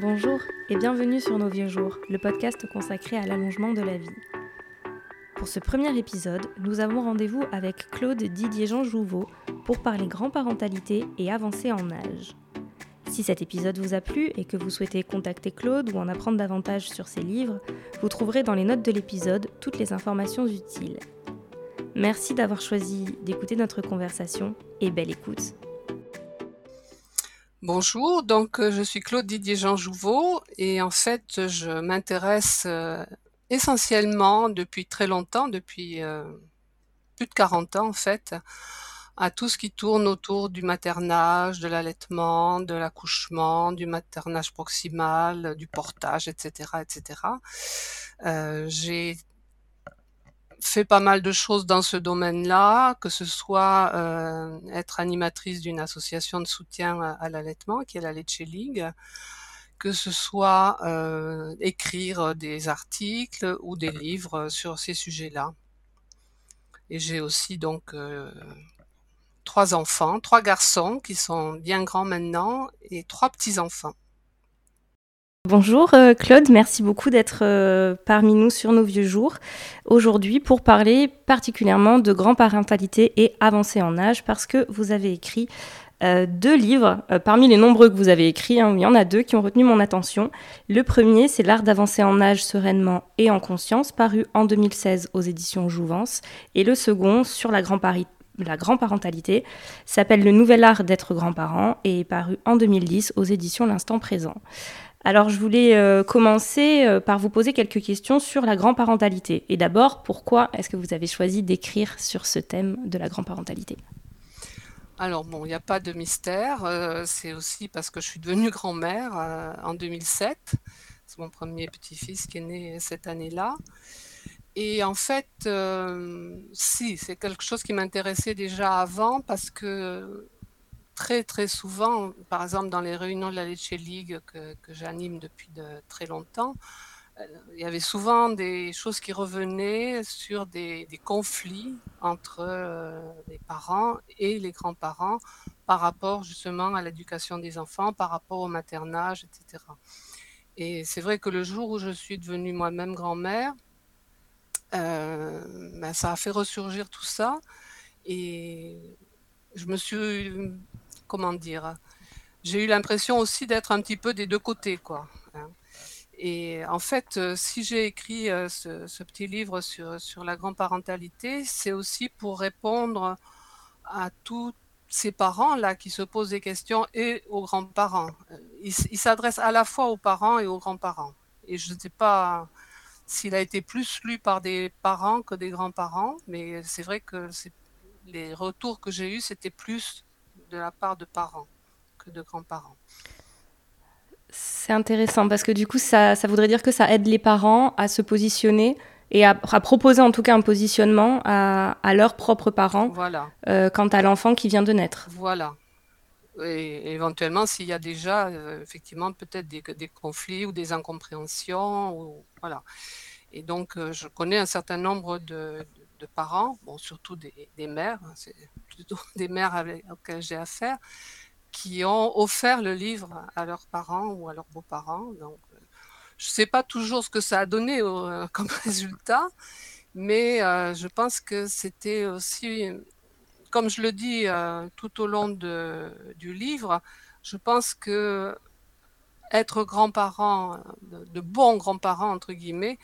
Bonjour et bienvenue sur Nos Vieux Jours, le podcast consacré à l'allongement de la vie. Pour ce premier épisode, nous avons rendez-vous avec Claude Didier-Jean Jouveau pour parler grand-parentalité et avancer en âge. Si cet épisode vous a plu et que vous souhaitez contacter Claude ou en apprendre davantage sur ses livres, vous trouverez dans les notes de l'épisode toutes les informations utiles. Merci d'avoir choisi d'écouter notre conversation et belle écoute. Bonjour, donc euh, je suis Claude Didier Jean Jouveau et en fait je m'intéresse euh, essentiellement depuis très longtemps, depuis euh, plus de 40 ans en fait, à tout ce qui tourne autour du maternage, de l'allaitement, de l'accouchement, du maternage proximal, du portage, etc., etc. J'ai fait pas mal de choses dans ce domaine-là, que ce soit euh, être animatrice d'une association de soutien à, l'allaitement, qui est la Leche League, que ce soit euh, écrire des articles ou des livres sur ces sujets-là. Et j'ai aussi donc euh, trois enfants, trois garçons qui sont bien grands maintenant et trois petits-enfants. Bonjour euh, Claude, merci beaucoup d'être euh, parmi nous sur nos vieux jours aujourd'hui pour parler particulièrement de grand-parentalité et avancée en âge parce que vous avez écrit euh, deux livres parmi les nombreux que vous avez écrits. Hein, il y en a deux qui ont retenu mon attention. Le premier, c'est L'art d'avancer en âge sereinement et en conscience, paru en 2016 aux éditions Jouvence. Et le second, sur la grand-parentalité, s'appelle Le nouvel art d'être grand-parent et est paru en 2010 aux éditions L'Instant présent. Alors, je voulais euh, commencer euh, par vous poser quelques questions sur la grand-parentalité. Et d'abord, pourquoi est-ce que vous avez choisi d'écrire sur ce thème de la grand-parentalité? Alors, bon, il n'y a pas de mystère. Euh, c'est aussi parce que je suis devenue grand-mère en 2007. C'est mon premier petit-fils qui est né cette année-là. Et en fait, si, c'est quelque chose qui m'intéressait déjà avant parce que très très souvent, par exemple dans les réunions de la Lecce League que, j'anime depuis de très longtemps, euh, il y avait souvent des choses qui revenaient sur des, conflits entre euh, les parents et les grands-parents par rapport justement à l'éducation des enfants, par rapport au maternage, etc. Et c'est vrai que le jour où je suis devenue moi-même grand-mère, euh, ben, ça a fait ressurgir tout ça. Et je me suis comment dire, j'ai eu l'impression aussi d'être un petit peu des deux côtés, quoi. Hein. Et en fait, euh, si j'ai écrit euh, ce, petit livre sur, sur la grand-parentalité, c'est aussi pour répondre à tous ces parents-là qui se posent des questions et aux grands-parents. Euh, il, il s'adresse à la fois aux parents et aux grands-parents. Et je ne sais pas s'il a été plus lu par des parents que des grands-parents, mais c'est vrai que les retours que j'ai eus, c'était plus de la part de parents que de grands-parents. C'est intéressant parce que du coup, ça, ça, voudrait dire que ça aide les parents à se positionner et à, proposer en tout cas un positionnement à, à leurs propres parents voilà. Euh, quant à l'enfant qui vient de naître. Voilà. Et éventuellement, s'il y a déjà euh, effectivement peut-être des, des, conflits ou des incompréhensions, ou, voilà. Et donc, euh, je connais un certain nombre de, de parents, bon, surtout des, mères, hein, c'est plutôt des mères avec, auxquelles j'ai affaire, qui ont offert le livre à leurs parents ou à leurs beaux-parents. Donc, euh, je ne sais pas toujours ce que ça a donné euh, comme résultat, mais euh, je pense que c'était aussi, comme je le dis tout au long de, du livre, je pense que être grand-parent, de bons grands-parents, entre guillemets,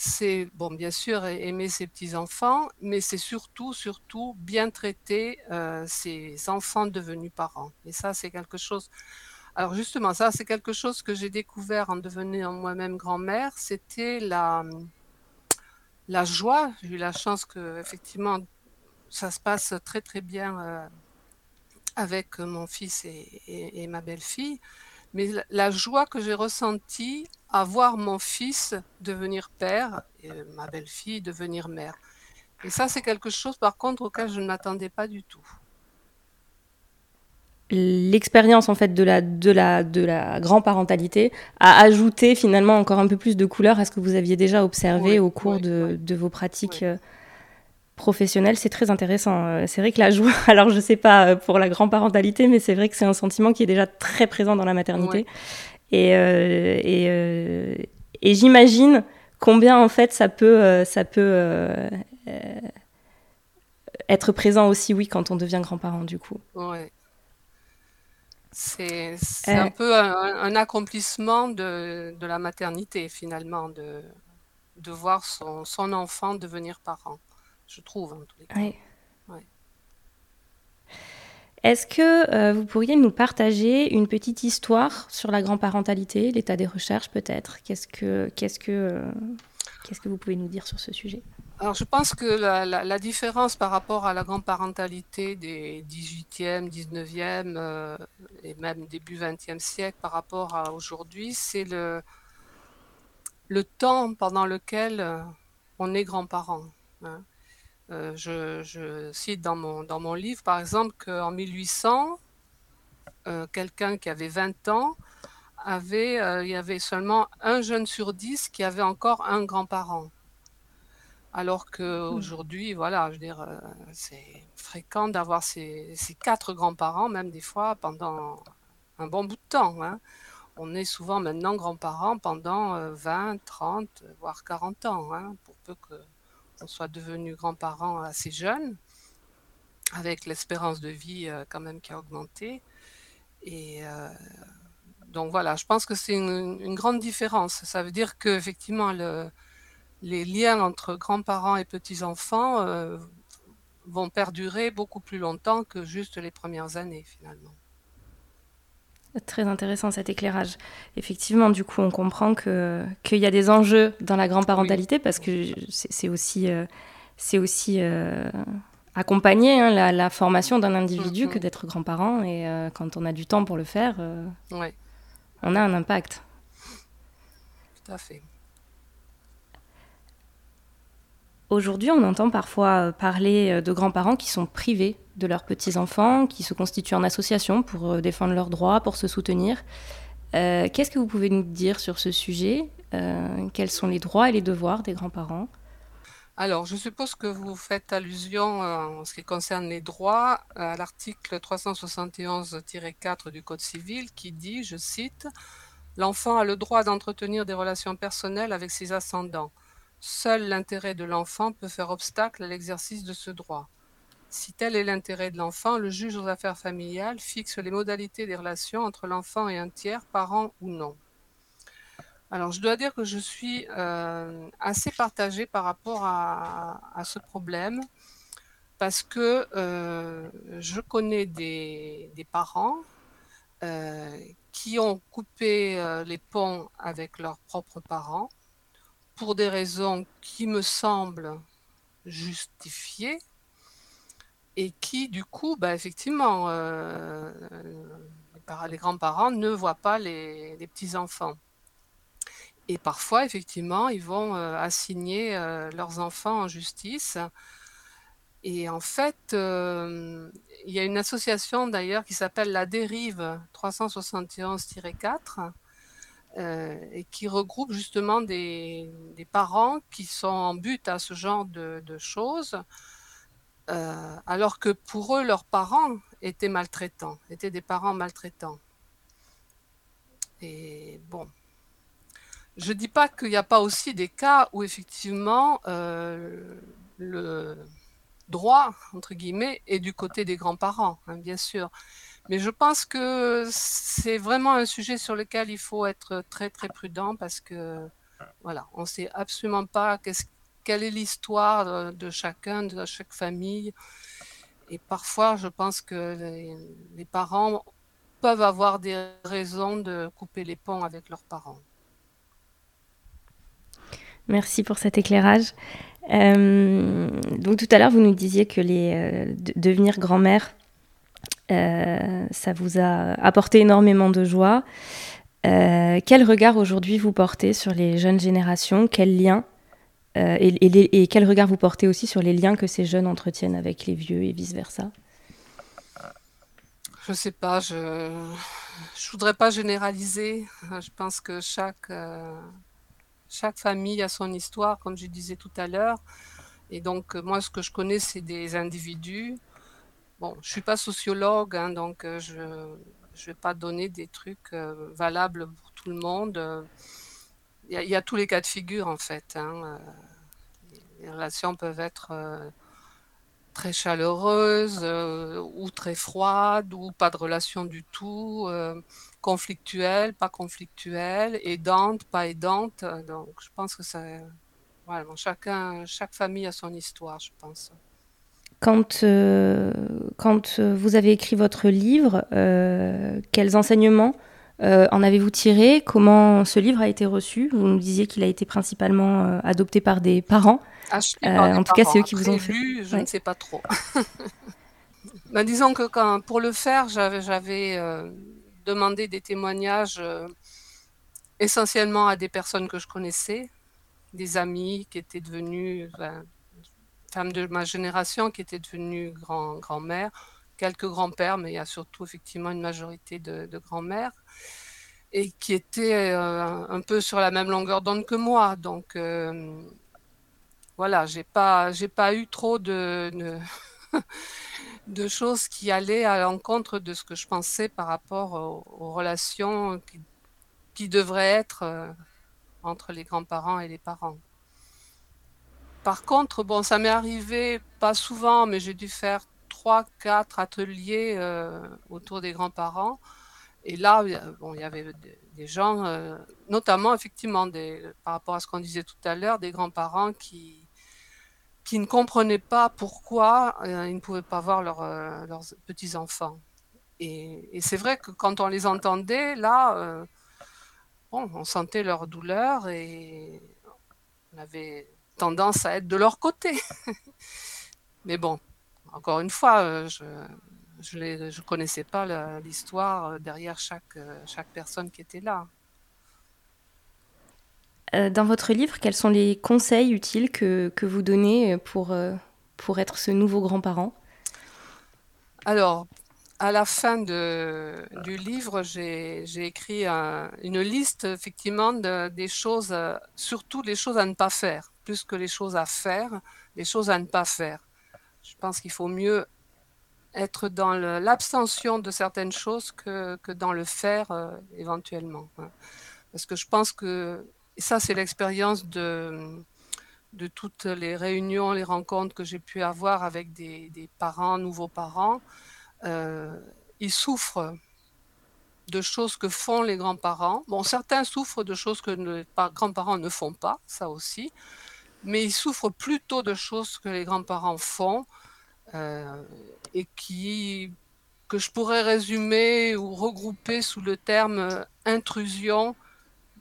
c'est, bon, bien sûr, aimer ses petits-enfants, mais c'est surtout, surtout bien traiter euh, ses enfants devenus parents. Et ça, c'est quelque chose. Alors, justement, ça, c'est quelque chose que j'ai découvert en devenant moi-même grand-mère. C'était la, joie. J'ai eu la chance que, effectivement, ça se passe très, très bien euh, avec mon fils et ma belle-fille mais la joie que j'ai ressentie à voir mon fils devenir père et ma belle-fille devenir mère. Et ça, c'est quelque chose, par contre, auquel je ne m'attendais pas du tout. L'expérience en fait de la, de la, de la grand-parentalité a ajouté finalement encore un peu plus de couleur à ce que vous aviez déjà observé au cours de, de, vos pratiques. Professionnel, c'est très intéressant. C'est vrai que la joie, alors je sais pas pour la grand-parentalité, mais c'est vrai que c'est un sentiment qui est déjà très présent dans la maternité. Et, et, et j'imagine combien en fait ça peut, ça peut être présent aussi, oui, quand on devient grand-parent, du coup. Ouais. C'est un euh. peu un, accomplissement de, de, la maternité, finalement, de, de voir son, son, enfant devenir parent, je trouve, en tous les cas. Est-ce que euh, vous pourriez nous partager une petite histoire sur la grand-parentalité, l'état des recherches peut-être? Qu'est-ce que, qu'est-ce que, euh, qu'est-ce que vous pouvez nous dire sur ce sujet? Alors, je pense que la, différence par rapport à la grande-parentalité des 18e, 19e euh, et même début 20e siècle par rapport à aujourd'hui, c'est le, le temps pendant lequel on est grand-parent. Hein. Euh, je, cite dans mon, dans mon livre, par exemple, qu'en 1800, quelqu'un qui avait 20 ans, avait, il y avait seulement un jeune sur dix qui avait encore un grand-parent. Alors mmh. qu'aujourd'hui, voilà, je veux dire, euh, c'est fréquent d'avoir ces, quatre grands-parents, même des fois pendant un bon bout de temps. Hein. On est souvent maintenant grands-parents pendant 20, euh, 30, voire 40 ans, hein, pour peu qu'on soit devenu grands-parents assez jeunes, avec l'espérance de vie euh, quand même qui a augmenté. Et donc voilà, je pense que c'est une, une, grande différence. Ça veut dire qu'effectivement, le, les liens entre grands-parents et petits-enfants euh, vont perdurer beaucoup plus longtemps que juste les premières années finalement. Très intéressant cet éclairage. Effectivement, du coup, on comprend qu'il y a des enjeux dans la grand-parentalité parce que c'est aussi, euh, c'est aussi euh, accompagner hein, la, formation d'un individu mm-hmm. que d'être grand-parent. Et quand on a du temps pour le faire, on a un impact. Tout à fait. Aujourd'hui, on entend parfois euh, parler euh, de grands-parents qui sont privés de leurs petits-enfants, qui se constituent en association pour euh, défendre leurs droits, pour se soutenir. Qu'est-ce que vous pouvez nous dire sur ce sujet? Quels sont les droits et les devoirs des grands-parents? Alors, je suppose que vous faites allusion en ce qui concerne les droits à l'article 371-4 du Code civil qui dit, je cite, L'enfant a le droit d'entretenir des relations personnelles avec ses ascendants. Seul l'intérêt de l'enfant peut faire obstacle à l'exercice de ce droit. Si tel est l'intérêt de l'enfant, le juge aux affaires familiales fixe les modalités des relations entre l'enfant et un tiers, parent ou non. Alors, je dois dire que je suis euh, assez partagée par rapport à, ce problème parce que euh, je connais des, parents euh, qui ont coupé les ponts avec leurs propres parents pour des raisons qui me semblent justifiées et qui, du coup, bah, effectivement, euh, les, grands-parents ne voient pas les, petits-enfants. Et parfois, effectivement, ils vont euh, assigner euh, leurs enfants en justice. Et en fait, il y a une association d'ailleurs qui s'appelle La Dérive 371-4 euh, et qui regroupe justement des, parents qui sont en but à ce genre de, choses, euh, alors que pour eux, leurs parents étaient maltraitants, étaient des parents maltraitants. Et bon, je ne dis pas qu'il n'y a pas aussi des cas où effectivement euh, le droit, entre guillemets, est du côté des grands-parents, hein, bien sûr. Mais je pense que c'est vraiment un sujet sur lequel il faut être très très prudent parce que voilà, on ne sait absolument pas quelle est l'histoire de, chacun, de chaque famille. Et parfois, je pense que les, parents peuvent avoir des raisons de couper les ponts avec leurs parents. Merci pour cet éclairage. Euh, donc tout à l'heure, vous nous disiez que euh, devenir grand-mère ça vous a apporté énormément de joie. Euh, quel regard aujourd'hui vous portez sur les jeunes générations? Quel lien euh, et, quel regard vous portez aussi sur les liens que ces jeunes entretiennent avec les vieux et vice-versa? Je ne sais pas, je ne voudrais pas généraliser. Je pense que chaque, chaque famille a son histoire, comme je disais tout à l'heure. Et donc, moi, ce que je connais, c'est des individus. Bon, je suis pas sociologue, hein, donc je ne vais pas donner des trucs valables pour tout le monde. Il y, a tous les cas de figure, en fait. Hein, les relations peuvent être très chaleureuse euh, ou très froide ou pas de relation du tout, euh, conflictuelle, pas conflictuelle, aidante, pas aidante. Donc je pense que ça, voilà, chacun, chaque famille a son histoire, je pense. Quand, euh, quand vous avez écrit votre livre, quels enseignements en avez-vous tiré? Comment ce livre a été reçu? Vous nous disiez qu'il a été principalement adopté par des parents. Euh, en tout cas, c'est eux qui vous ont fait. je ne sais pas trop. Ben, disons que quand, pour le faire, j'avais euh, demandé des témoignages euh, essentiellement à des personnes que je connaissais, des amis qui étaient devenus, ben, femmes de ma génération qui étaient devenues grand, grand-mères, quelques grands-pères, mais il y a surtout effectivement une majorité de, de grands-mères et qui étaient un peu sur la même longueur d'onde que moi. Donc, voilà, j'ai pas, pas eu trop de, de, choses qui allaient à l'encontre de ce que je pensais par rapport aux, relations qui, devraient être euh, entre les grands-parents et les parents. Par contre, bon, ça m'est arrivé pas souvent, mais j'ai dû faire trois, quatre ateliers euh, autour des grands-parents. Et là, bon, il y avait des, gens, euh, notamment effectivement par rapport à ce qu'on disait tout à l'heure, des grands-parents qui, qui ne comprenaient pas pourquoi euh, ils ne pouvaient pas voir leurs petits-enfants. Et, c'est vrai que quand on les entendait, là, euh, on sentait leur douleur et on avait tendance à être de leur côté. Mais bon, encore une fois, je ne je connaissais pas l'histoire derrière chaque, chaque personne qui était là. Euh, dans votre livre, quels sont les conseils utiles que, que vous donnez pour, euh, pour être ce nouveau grand-parent? Alors, à la fin de, du livre, j'ai écrit une liste effectivement de, des choses, surtout les choses à ne pas faire, plus que les choses à faire, les choses à ne pas faire. Je pense qu'il faut mieux être dans l'abstention de certaines choses que, que, dans le faire euh, éventuellement. Hein. Parce que je pense que et ça, c'est l'expérience de, de toutes les réunions, les rencontres que j'ai pu avoir avec des, parents, nouveaux parents. Euh, ils souffrent de choses que font les grands-parents. Bon, certains souffrent de choses que les grands-parents ne font pas, ça aussi, mais ils souffrent plutôt de choses que les grands-parents font euh, et qui que je pourrais résumer ou regrouper sous le terme intrusion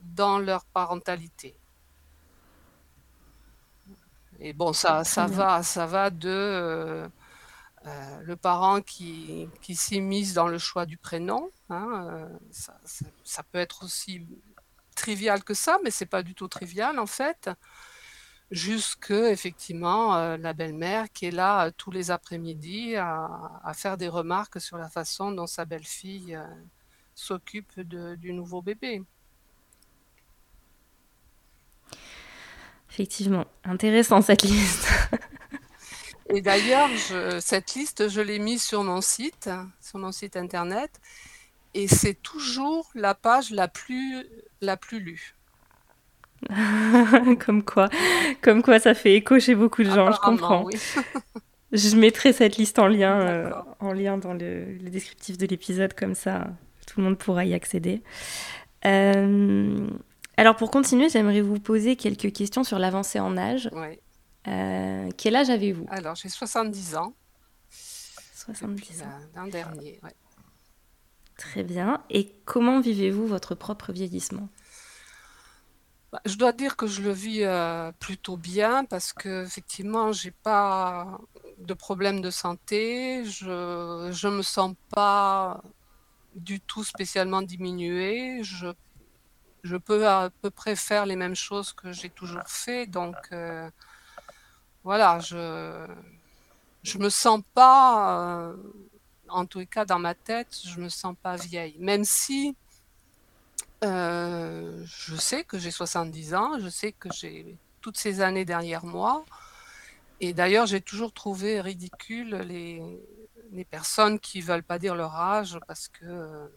dans leur parentalité. Et bon, ça, ça va, ça va de euh, euh, le parent qui, qui s'immisce dans le choix du prénom. Hein, euh, ça, peut être aussi trivial que ça, mais c'est pas du tout trivial en fait. Jusque effectivement la belle-mère qui est là tous les après-midi à, faire des remarques sur la façon dont sa belle-fille s'occupe du nouveau bébé. Effectivement, intéressant cette liste. Et d'ailleurs, cette liste, je l'ai mise sur mon site, sur mon site internet, et c'est toujours la page la plus, la plus lue. comme quoi, comme quoi, ça fait écho chez beaucoup de gens, je comprends. je mettrai cette liste en lien, euh, en lien dans le, descriptif de l'épisode, comme ça, tout le monde pourra y accéder. Euh, alors pour continuer, j'aimerais vous poser quelques questions sur l'avancée en âge. Euh, quel âge avez-vous Alors j'ai 70 ans. 70 ans. L'an dernier, ouais. Très bien. Et comment vivez-vous votre propre vieillissement? Bah, Je dois dire que je le vis euh, plutôt bien parce que effectivement, j'ai pas de problème de santé. Je je me sens pas du tout spécialement diminuée. Je je peux à peu près faire les mêmes choses que j'ai toujours fait. Donc euh, voilà, je je me sens pas, euh, en les cas dans ma tête, je me sens pas vieille. Même si euh, je sais que j'ai 70 ans, je sais que j'ai toutes ces années derrière moi. Et d'ailleurs, j'ai toujours trouvé ridicule les, personnes qui veulent pas dire leur âge parce que.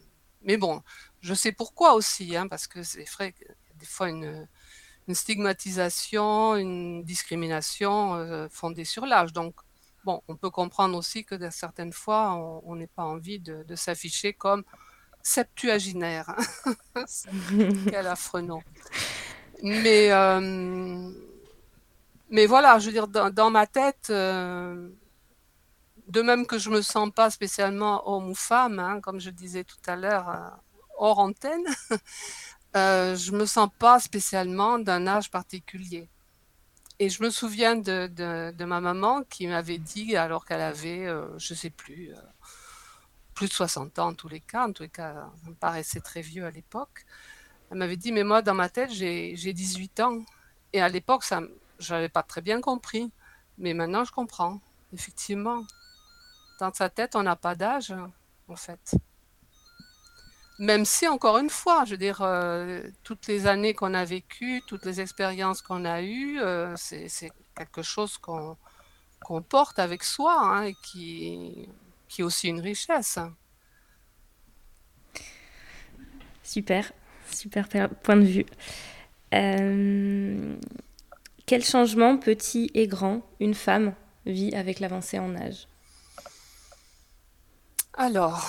Mais bon, je sais pourquoi aussi, hein, parce que c'est vrai des fois une, une stigmatisation, une discrimination euh, fondée sur l'âge. Donc, bon, on peut comprendre aussi que certaines fois, on n'ait pas envie de, s'afficher comme septuaginaire. Quel affreux nom. Mais, euh, mais voilà, je veux dire, dans, ma tête, euh, de même que je me sens pas spécialement homme ou femme, hein, comme je disais tout à l'heure, hors antenne, euh, je me sens pas spécialement d'un âge particulier. Et je me souviens de, ma maman qui m'avait dit, alors qu'elle avait, euh, je sais plus, euh, plus de 60 ans en tous les cas, en tous les cas, ça me paraissait très vieux à l'époque, elle m'avait dit, mais moi, dans ma tête, j'ai 18 ans. Et à l'époque, ça, je n'avais pas très bien compris. Mais maintenant, je comprends, effectivement dans sa tête, on n'a pas d'âge, en fait. Même si, encore une fois, je veux dire, euh, toutes les années qu'on a vécues, toutes les expériences qu'on a eues, euh, c'est quelque chose qu'on porte avec soi hein, et qui, qui est aussi une richesse. Super, super point de vue. Euh, quel changement, petit et grand, une femme vit avec l'avancée en âge? Alors,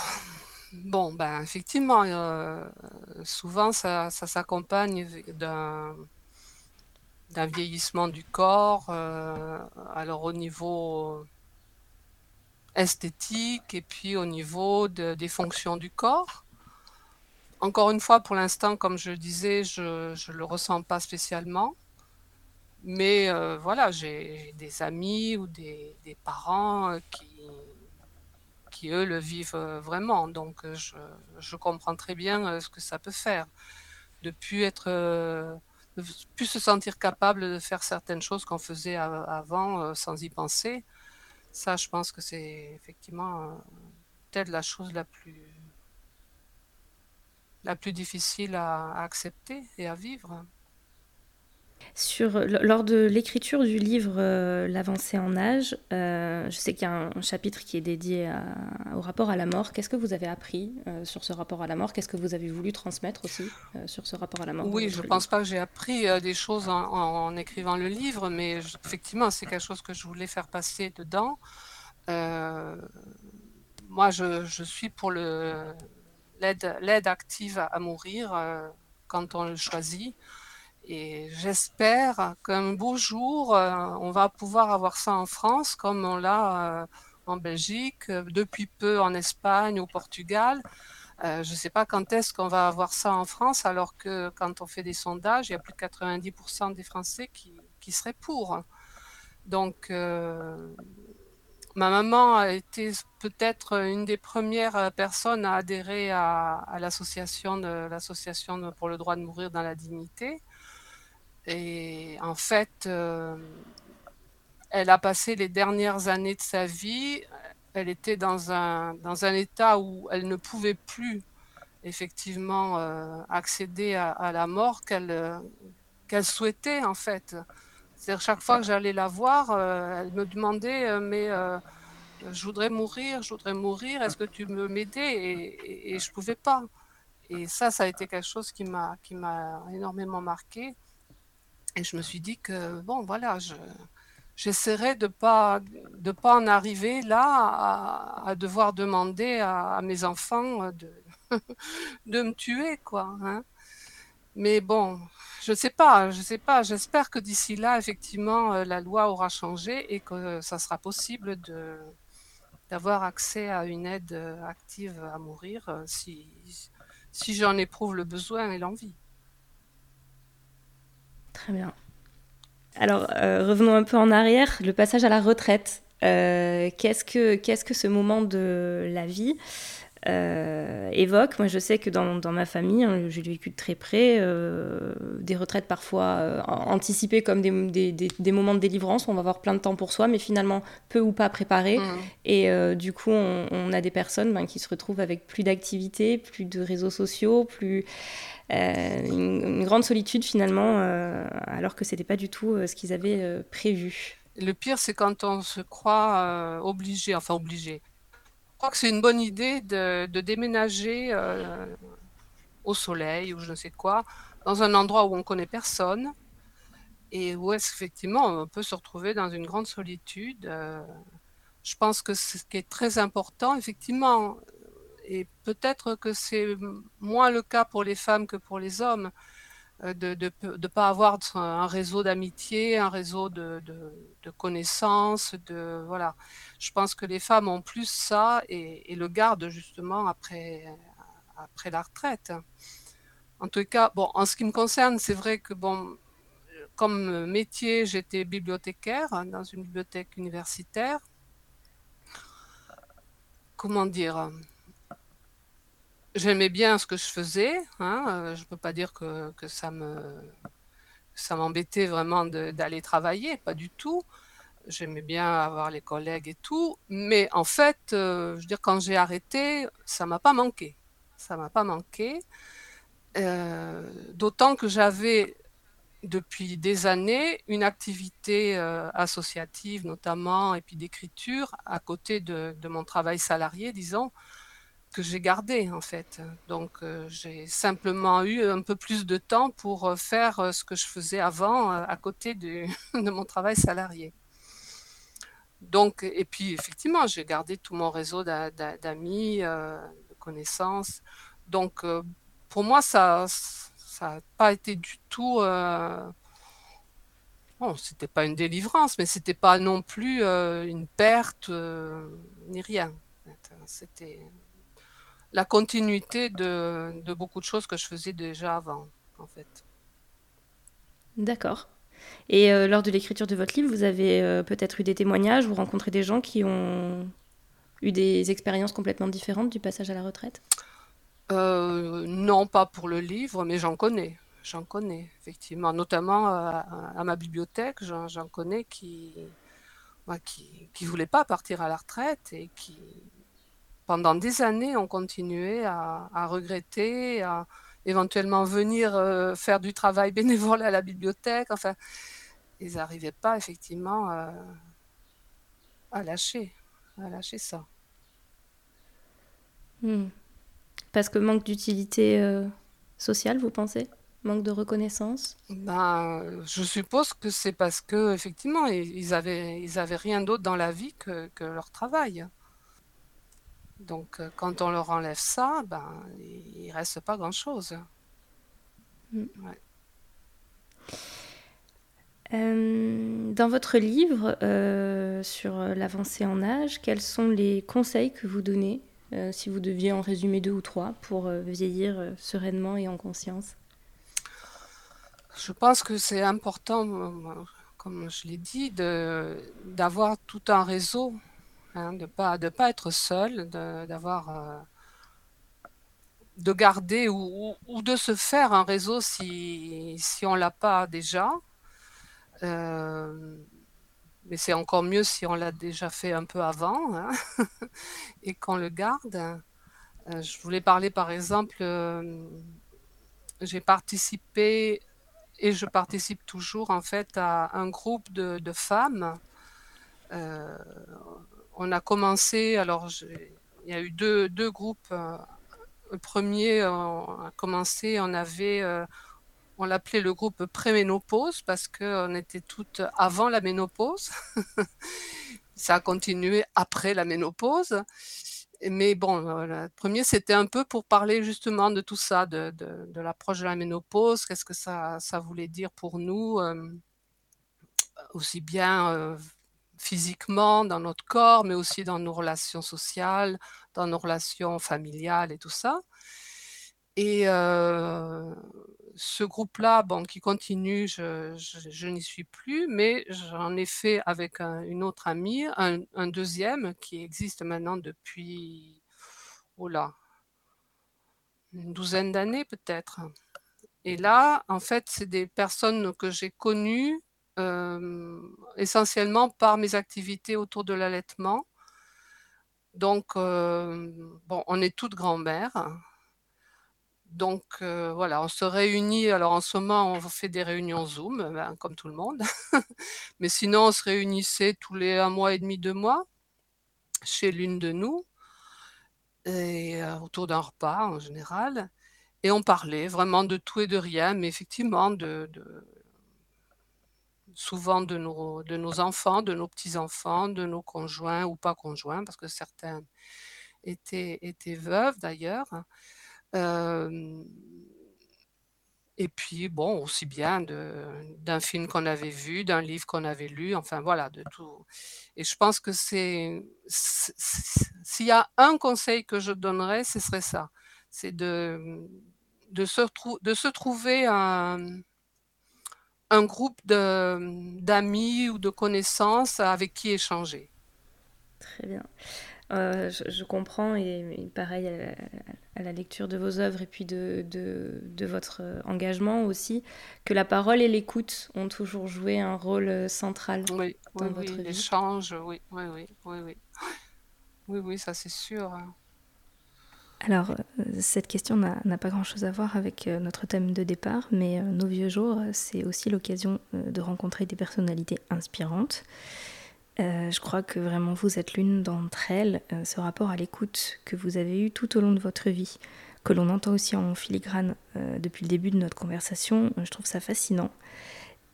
bon, ben, effectivement, euh, souvent ça, s'accompagne d'un vieillissement du corps, euh, alors au niveau esthétique et puis au niveau de- des fonctions du corps. Encore une fois, pour l'instant, comme je le disais, je ne le ressens pas spécialement. Mais euh, voilà, j'ai des amis ou des, parents qui, qui, eux, le vivent euh, vraiment. Donc, euh, je, comprends très bien euh, ce que ça peut faire. De plus être, de plus se sentir capable de faire certaines choses qu'on faisait avant sans y penser. Ça, je pense que c'est effectivement peut-être la chose la plus, la plus difficile à accepter et à vivre. Sur, lors de l'écriture du livre euh, L'avancée en âge, euh, je sais qu'il y a un, chapitre qui est dédié à- au rapport à la mort. Qu'est-ce que vous avez appris euh, sur ce rapport à la mort? Qu'est-ce que vous avez voulu transmettre aussi sur ce rapport à la mort? Oui, je votre pense pas que j'ai appris des choses en, en- en écrivant le livre, mais je- effectivement, c'est quelque chose que je voulais faire passer dedans. Moi, je, je suis pour l'aide active à, à mourir quand on le choisit. Et j'espère qu'un beau jour, euh, on va pouvoir avoir ça en France comme on l'a euh, en Belgique, euh, depuis peu en Espagne, au Portugal. Je ne sais pas quand est-ce qu'on va avoir ça en France, alors que quand on fait des sondages, il y a plus de 90% des Français qui, seraient pour. Donc, ma maman a été peut-être une des premières personnes à adhérer à, l'association pour le droit de mourir dans la dignité. Et en fait, euh, elle a passé les dernières années de sa vie. Elle était dans un, dans un état où elle ne pouvait plus effectivement euh, accéder à, la mort qu'elle euh, qu'elle souhaitait en fait. C'est-à-dire chaque fois que j'allais la voir, elle me demandait mais je voudrais mourir, je voudrais mourir, est-ce que tu peux m'aider? Et, et, et je pouvais pas. Et ça, ça a été quelque chose qui m'a qui m'a énormément marqué. Et je me suis dit que bon voilà, je j'essaierai de pas de pas en arriver là à, devoir demander à, à mes enfants de de me tuer quoi. Hein. Mais bon, je sais pas, je sais pas. J'espère que d'ici là, effectivement, euh, la loi aura changé et que ça sera possible de d'avoir accès à une aide euh, active à mourir euh, si si j'en éprouve le besoin et l'envie. Très bien. Alors, euh, revenons un peu en arrière, le passage à la retraite. Euh, qu'est-ce que qu'est-ce que ce moment de la vie euh, évoque Moi, je sais que dans, dans ma famille, hein, j'ai vécu de très près euh, des retraites parfois euh, anticipées comme des, des, des, des, moments de délivrance. Où on va avoir plein de temps pour soi, mais finalement peu ou pas préparé. Mmh. Et du coup, on, on, a des personnes ben, qui se retrouvent avec plus d'activités, plus de réseaux sociaux, plus une, une, grande solitude finalement, alors que c'était pas du tout ce qu'ils avaient prévu. Le pire, c'est quand on se croit euh, obligé, enfin obligé. Je crois que c'est une bonne idée de, déménager euh, au soleil ou je ne sais quoi, dans un endroit où on connaît personne et où est-ce effectivement on peut se retrouver dans une grande solitude. Euh, je pense que ce qui est très important, effectivement, et peut-être que c'est moins le cas pour les femmes que pour les hommes, de ne pas avoir un réseau d'amitié, un réseau de, connaissances, de voilà. Je pense que les femmes ont plus ça et, le gardent justement après après la retraite. En tout cas, bon, en ce qui me concerne, c'est vrai que bon, comme métier, j'étais bibliothécaire dans une bibliothèque universitaire. Comment dire? J'aimais bien ce que je faisais. Hein, euh, je ne peux pas dire que, ça me ça m'embêtait vraiment d'aller travailler, pas du tout. J'aimais bien avoir les collègues et tout, mais en fait, euh, je dire, quand j'ai arrêté, ça m'a pas manqué. Ça m'a pas manqué. Euh, d'autant que j'avais depuis des années une activité associative notamment et puis d'écriture à côté de, mon travail salarié, disons que j'ai gardé en fait. Donc euh, j'ai simplement eu un peu plus de temps pour euh, faire euh, ce que je faisais avant à côté de, mon travail salarié. Donc, et puis effectivement, j'ai gardé tout mon réseau d'amis, de connaissances. Donc pour moi, ça n'a pas été du tout... Bon, c'était pas une délivrance, mais c'était pas non plus une perte ni rien. C'était la continuité de, beaucoup de choses que je faisais déjà avant, en fait. D'accord. Et euh, lors de l'écriture de votre livre, vous avez euh, peut-être eu des témoignages, vous rencontrez des gens qui ont eu des expériences complètement différentes du passage à la retraite? Euh, Non, pas pour le livre, mais j'en connais. J'en connais, effectivement. Notamment à, ma bibliothèque, j'en connais qui ne qui, qui voulaient pas partir à la retraite et qui, pendant des années, on continuait à, regretter, à éventuellement venir euh, faire du travail bénévole à la bibliothèque. Enfin, ils n'arrivaient pas effectivement euh, à lâcher, à lâcher ça. Hmm. Parce que manque d'utilité euh, sociale, vous pensez? Manque de reconnaissance? Ben, Je suppose que c'est parce que effectivement, ils avaient, ils avaient rien d'autre dans la vie que, que leur travail. Donc, euh, quand on leur enlève ça, ben, il ne reste pas grand-chose. Mm. Euh, dans votre livre euh, sur l'avancée en âge, quels sont les conseils que vous donnez, si vous deviez en résumer deux ou trois, pour vieillir sereinement et en conscience? Je pense que c'est important, comme je l'ai dit, d'avoir tout un réseau Hein, de pas de pas être seul, d'avoir euh, de garder ou, de se faire un réseau si, si on l'a pas déjà. Euh, mais c'est encore mieux si on l'a déjà fait un peu avant hein, et qu'on le garde. Euh, je voulais parler par exemple, j'ai participé et je participe toujours en fait à un groupe de, de femmes on a commencé, alors il y a eu deux, groupes. Euh, le premier, on a commencé, on avait, euh, on l'appelait le groupe préménopause parce qu'on était toutes avant la ménopause. Ça a continué après la ménopause. Mais bon, euh, le premier, c'était un peu pour parler justement de tout ça, de, l'approche de la ménopause, qu'est-ce que ça, ça voulait dire pour nous, aussi bien physiquement dans notre corps, mais aussi dans nos relations sociales, dans nos relations familiales et tout ça. Et euh, ce groupe-là, bon, qui continue, je, n'y suis plus, mais j'en ai fait avec une autre amie, un, deuxième qui existe maintenant depuis, oh là, une douzaine d'années peut-être. Et là, en fait, c'est des personnes que j'ai connues essentiellement par mes activités autour de l'allaitement. Donc, on est toutes grand-mères. donc voilà, on se réunit. Alors en ce moment, on fait des réunions Zoom, ben, comme tout le monde. Mais sinon, on se réunissait tous les un mois et demi, deux mois, chez l'une de nous et autour d'un repas en général et on parlait vraiment de tout et de rien, mais effectivement de souvent de nos enfants, de nos petits-enfants, de nos conjoints ou pas conjoints, parce que certains étaient veuves d'ailleurs. et puis bon, aussi bien d'un film qu'on avait vu, d'un livre qu'on avait lu, enfin voilà, de tout et je pense que c'est s'il y a un conseil que je donnerais, ce serait ça. C'est de de se de se trouver un un groupe d'amis ou de connaissances avec qui échanger. Très bien. Euh, je, comprends et, pareil à la, lecture de vos œuvres et puis de, de, votre engagement aussi, que la parole et l'écoute ont toujours joué un rôle central oui, dans oui, votre oui, L'échange, oui, oui, oui, oui, oui. Oui, oui, ça c'est sûr. Alors, euh, cette question n'a pas grand-chose à voir avec euh, notre thème de départ, mais nos vieux jours, c'est aussi l'occasion de rencontrer des personnalités inspirantes. Euh, je crois que vraiment vous êtes l'une d'entre elles, euh, ce rapport à l'écoute que vous avez eu tout au long de votre vie, que l'on entend aussi en filigrane euh, depuis le début de notre conversation, je trouve ça fascinant.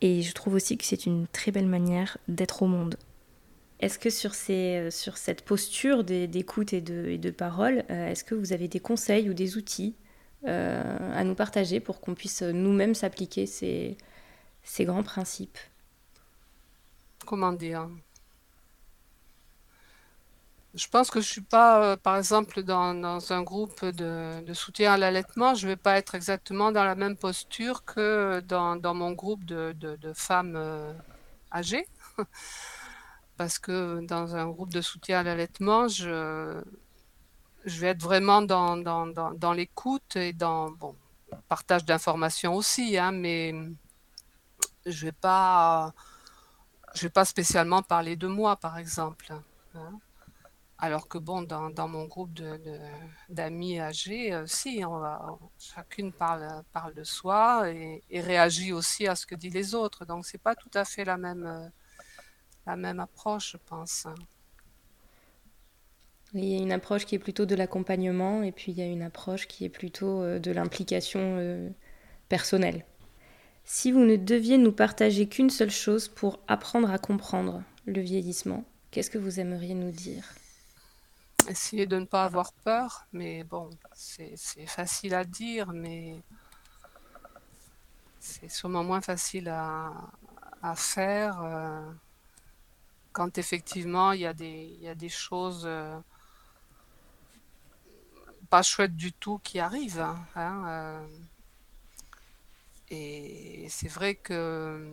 Et je trouve aussi que c'est une très belle manière d'être au monde. Est-ce que sur, ces, sur cette posture d'écoute et de, et de parole, est-ce que vous avez des conseils ou des outils à nous partager pour qu'on puisse nous-mêmes s'appliquer ces, ces grands principes? Comment dire? Je pense que je suis pas, euh, par exemple, dans, dans un groupe de, soutien à l'allaitement, je vais pas être exactement dans la même posture que dans, dans mon groupe de, de, femmes euh, âgées. Parce que dans un groupe de soutien à l'allaitement, je, vais être vraiment dans, l'écoute et dans bon, partage d'informations aussi, hein, mais je je vais pas spécialement parler de moi, par exemple. Hein. Alors que bon, dans, mon groupe d'amis âgés, euh, si, chacune parle, de soi et, réagit aussi à ce que disent les autres. Donc c'est pas tout à fait la même, euh, la même approche, je pense. Il y a une approche qui est plutôt de l'accompagnement et puis il y a une approche qui est plutôt euh, de l'implication personnelle. Si vous ne deviez nous partager qu'une seule chose pour apprendre à comprendre le vieillissement, qu'est-ce que vous aimeriez nous dire? Essayer de ne pas avoir peur, mais bon, c'est facile à dire, mais c'est sûrement moins facile à, faire euh, quand effectivement il y, a des, y a des choses euh, pas chouettes du tout qui arrivent. Hein, euh. et c'est vrai que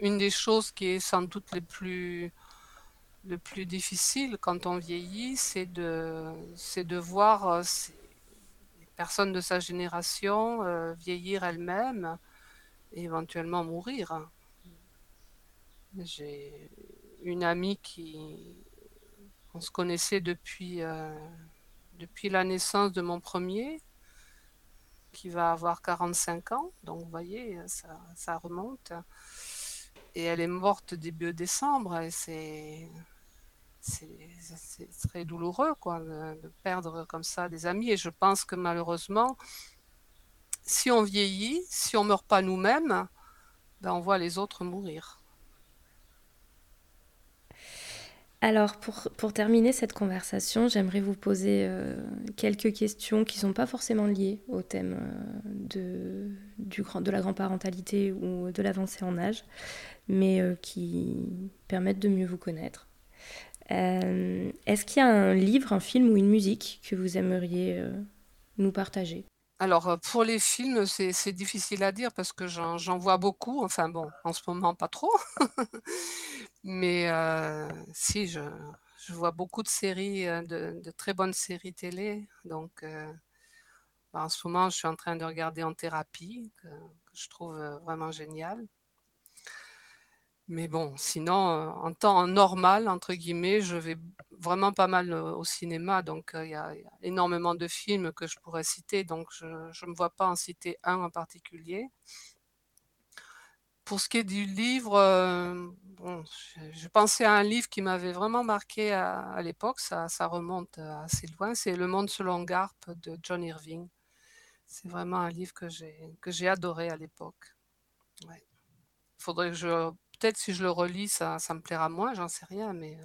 une des choses qui est sans doute les plus le plus difficile quand on vieillit, c'est de, c'est de voir euh, les personnes de sa génération euh, vieillir elles-mêmes et éventuellement mourir. J'ai une amie qui, on se connaissait depuis, euh, depuis la naissance de mon premier, qui va avoir 45 ans, donc vous voyez, ça, ça remonte. Et elle est morte début décembre, et c'est c'est très douloureux quoi, de, perdre comme ça des amis. Et je pense que malheureusement, si on vieillit, si on meurt pas nous-mêmes, ben on voit les autres mourir. Alors, pour, terminer cette conversation, j'aimerais vous poser euh, quelques questions qui ne sont pas forcément liées au thème euh, de, la grand-parentalité ou de l'avancée en âge, mais euh, qui permettent de mieux vous connaître. Est-ce qu'il y a un livre, un film ou une musique que vous aimeriez nous partager? Alors, pour les films, c'est difficile à dire parce que j'en vois beaucoup. Enfin bon, en ce moment, pas trop. Mais si, je, vois beaucoup de séries, de, très bonnes séries télé. Donc, en ce moment, je suis en train de regarder En thérapie, que je trouve vraiment génial. Mais bon, sinon, en temps normal, entre guillemets, je vais vraiment pas mal au cinéma, donc il y, a énormément de films que je pourrais citer, donc je ne me vois pas en citer un en particulier. Pour ce qui est du livre, bon, je, pensais à un livre qui m'avait vraiment marqué à, l'époque, ça, remonte assez loin, c'est Le Monde selon Garp de John Irving. C'est vraiment un livre que j'ai adoré à l'époque. Ouais. Faudrait que je peut-être si je le relis, ça, ça me plaira moins, j'en sais rien, mais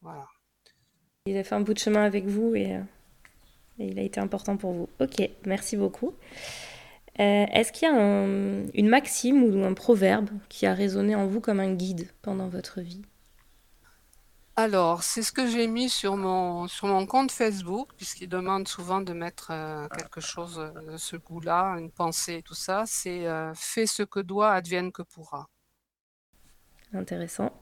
voilà. Il a fait un bout de chemin avec vous et, euh, il a été important pour vous. Ok, merci beaucoup. Euh, est-ce qu'il y a une maxime ou un proverbe qui a résonné en vous comme un guide pendant votre vie? Alors, c'est ce que j'ai mis sur mon, sur mon compte Facebook, puisqu'il demande souvent de mettre euh, quelque chose de ce goût-là, une pensée et tout ça. C'est fais ce que doit, advienne que pourra. Intéressant.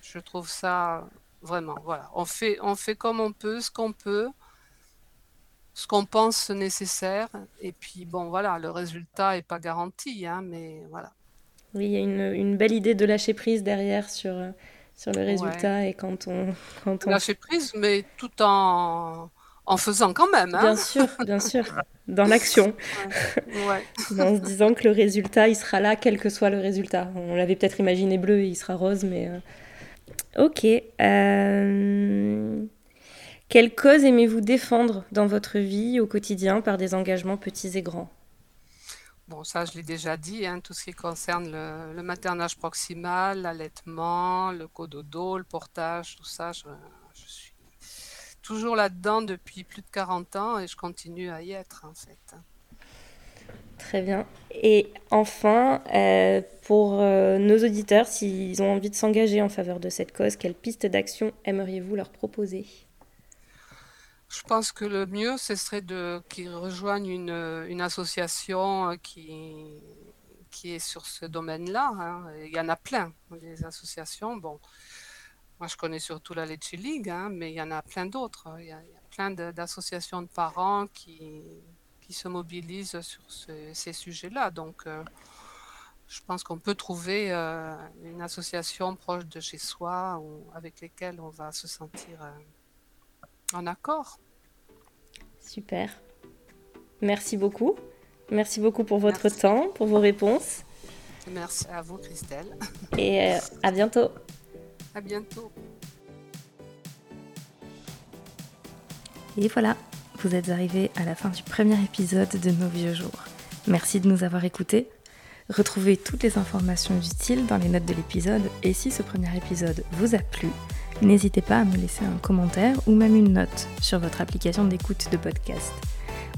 Je trouve ça Vraiment, voilà. On fait, on fait comme on peut, ce qu'on peut, ce qu'on pense nécessaire. Et puis, bon, voilà, le résultat n'est pas garanti, hein, mais voilà. Oui, il y a une, une, belle idée de lâcher prise derrière sur, sur le résultat. Et quand on, quand on... Lâcher prise, mais tout en, en faisant quand même. Hein. Bien sûr, bien sûr. Dans l'action. Ouais. en se disant que le résultat, il sera là, quel que soit le résultat. On l'avait peut-être imaginé bleu, il sera rose, mais... Euh, Ok. Euh... Quelle cause aimez-vous défendre dans votre vie au quotidien par des engagements petits et grands? Bon, ça, je l'ai déjà dit, hein, tout ce qui concerne le, maternage proximal, l'allaitement, le cododo, le portage, tout ça, je, toujours là-dedans depuis plus de 40 ans et je continue à y être, en fait. Très bien. Et enfin, euh, pour euh, nos auditeurs, s'ils ont envie de s'engager en faveur de cette cause, quelle piste d'action aimeriez-vous leur proposer? Je pense que le mieux, ce serait de, qu'ils rejoignent une, association qui, qui est sur ce domaine-là. Hein. Il y en a plein, des associations. Bon, moi, je connais surtout la Lecce League, hein, mais il y en a plein d'autres. Il, il y a, plein d'associations de parents qui qui se mobilisent sur ces sujets-là. Donc, euh, je pense qu'on peut trouver euh, une association proche de chez soi ou avec lesquelles on va se sentir euh, en accord. Super. Merci beaucoup. Merci beaucoup pour votre temps, pour vos réponses. Merci à vous, Christelle. Et à bientôt. À bientôt. Et voilà, vous êtes arrivés à la fin du premier épisode de Nos Vieux Jours. Merci de nous avoir écoutés. Retrouvez toutes les informations utiles dans les notes de l'épisode et si ce premier épisode vous a plu, n'hésitez pas à me laisser un commentaire ou même une note sur votre application d'écoute de podcast.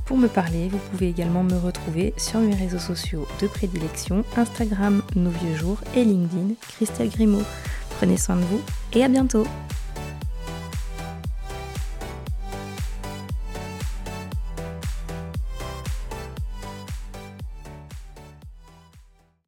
Pour me parler, vous pouvez également me retrouver sur mes réseaux sociaux de prédilection, Instagram Nos Vieux Jours et LinkedIn Christelle Grimaud. Prenez soin de vous et à bientôt